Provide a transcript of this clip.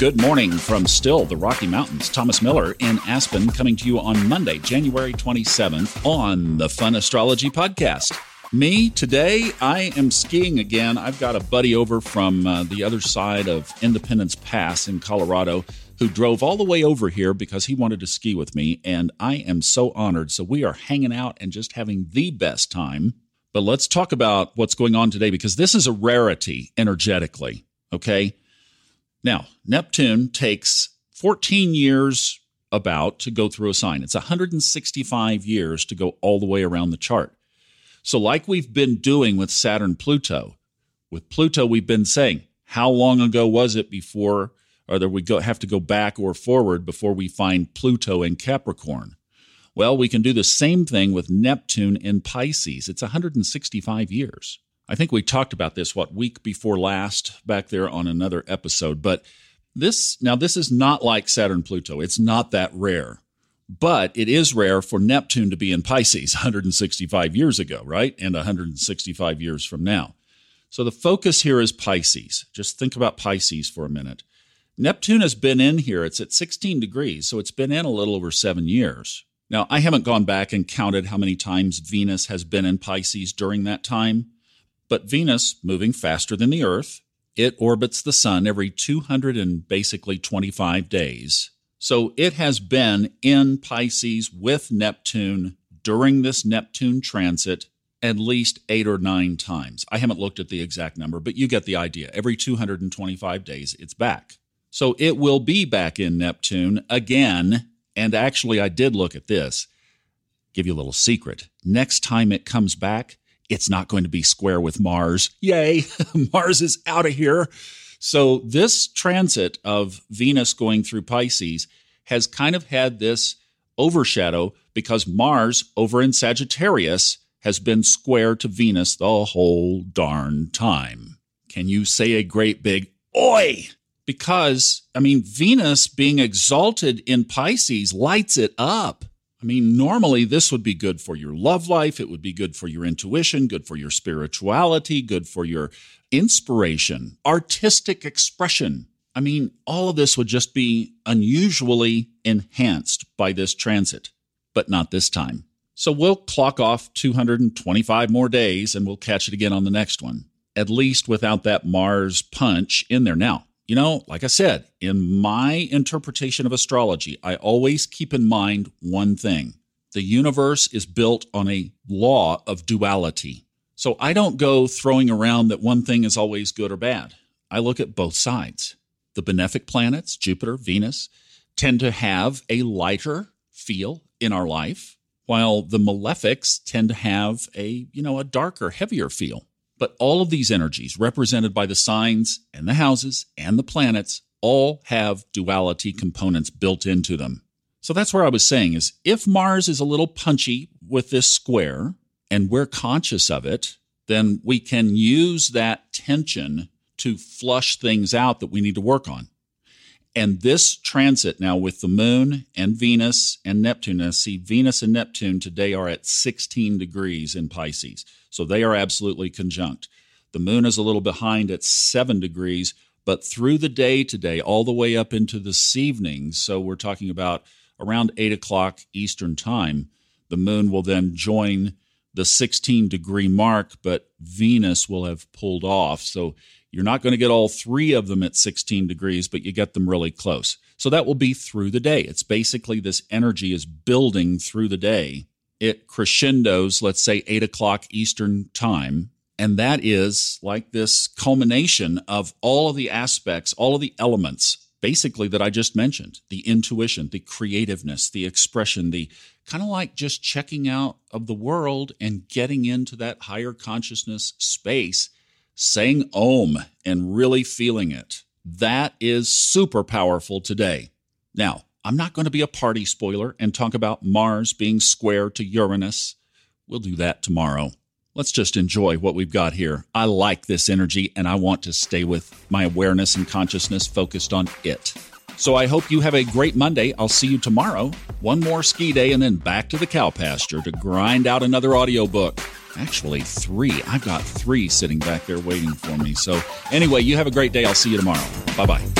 Good morning from still the Rocky Mountains. Thomas Miller in Aspen coming to you on Monday, January 27th on the Fun Astrology Podcast. Me, today, I am skiing again. I've got a buddy over from uh, the other side of Independence Pass in Colorado who drove all the way over here because he wanted to ski with me, and I am so honored. So we are hanging out and just having the best time. But let's talk about what's going on today because this is a rarity energetically, okay? Now, Neptune takes 14 years about to go through a sign. It's 165 years to go all the way around the chart. So, like we've been doing with Saturn Pluto, with Pluto, we've been saying, how long ago was it before, or that we go, have to go back or forward before we find Pluto in Capricorn? Well, we can do the same thing with Neptune in Pisces. It's 165 years. I think we talked about this, what, week before last back there on another episode. But this, now, this is not like Saturn Pluto. It's not that rare. But it is rare for Neptune to be in Pisces 165 years ago, right? And 165 years from now. So the focus here is Pisces. Just think about Pisces for a minute. Neptune has been in here. It's at 16 degrees, so it's been in a little over seven years. Now, I haven't gone back and counted how many times Venus has been in Pisces during that time, but Venus, moving faster than the Earth, it orbits the sun every 200 and basically 25 days. So it has been in Pisces with Neptune during this Neptune transit at least eight or nine times. I haven't looked at the exact number, but you get the idea. Every 225 days, it's back. So it will be back in Neptune again. And actually, I did look at this. Give you a little secret. Next time it comes back, it's not going to be square with Mars. Yay, Mars is out of here. So, this transit of Venus going through Pisces has kind of had this overshadow because Mars over in Sagittarius has been square to Venus the whole darn time. Can you say a great big oi? Because, I mean, Venus being exalted in Pisces lights it up. I mean, normally this would be good for your love life. It would be good for your intuition, good for your spirituality, good for your inspiration, artistic expression. I mean, all of this would just be unusually enhanced by this transit, but not this time. So we'll clock off 225 more days and we'll catch it again on the next one, at least without that Mars punch in there. Now, you know, like I said, in my interpretation of astrology, I always keep in mind one thing the universe is built on a law of duality. So I don't go throwing around that one thing is always good or bad. I look at both sides. The benefic planets, Jupiter, Venus, tend to have a lighter feel in our life, while the malefics tend to have a, you know, a darker, heavier feel. But all of these energies, represented by the signs and the houses and the planets, all have duality components built into them. So that's where I was saying is if Mars is a little punchy with this square and we're conscious of it, then we can use that tension to flush things out that we need to work on. And this transit now with the moon and Venus and Neptune, now see Venus and Neptune today are at 16 degrees in Pisces. So they are absolutely conjunct. The moon is a little behind at seven degrees, but through the day today, all the way up into this evening, so we're talking about around eight o'clock Eastern time, the moon will then join the 16 degree mark, but Venus will have pulled off. So you're not going to get all three of them at 16 degrees, but you get them really close. So that will be through the day. It's basically this energy is building through the day. It crescendos, let's say eight o'clock Eastern time. And that is like this culmination of all of the aspects, all of the elements, basically that I just mentioned the intuition, the creativeness, the expression, the kind of like just checking out of the world and getting into that higher consciousness space saying Om and really feeling it. That is super powerful today. Now, I'm not going to be a party spoiler and talk about Mars being square to Uranus. We'll do that tomorrow. Let's just enjoy what we've got here. I like this energy and I want to stay with my awareness and consciousness focused on it. So I hope you have a great Monday. I'll see you tomorrow. One more ski day and then back to the cow pasture to grind out another audiobook. Actually, three. I've got three sitting back there waiting for me. So, anyway, you have a great day. I'll see you tomorrow. Bye bye.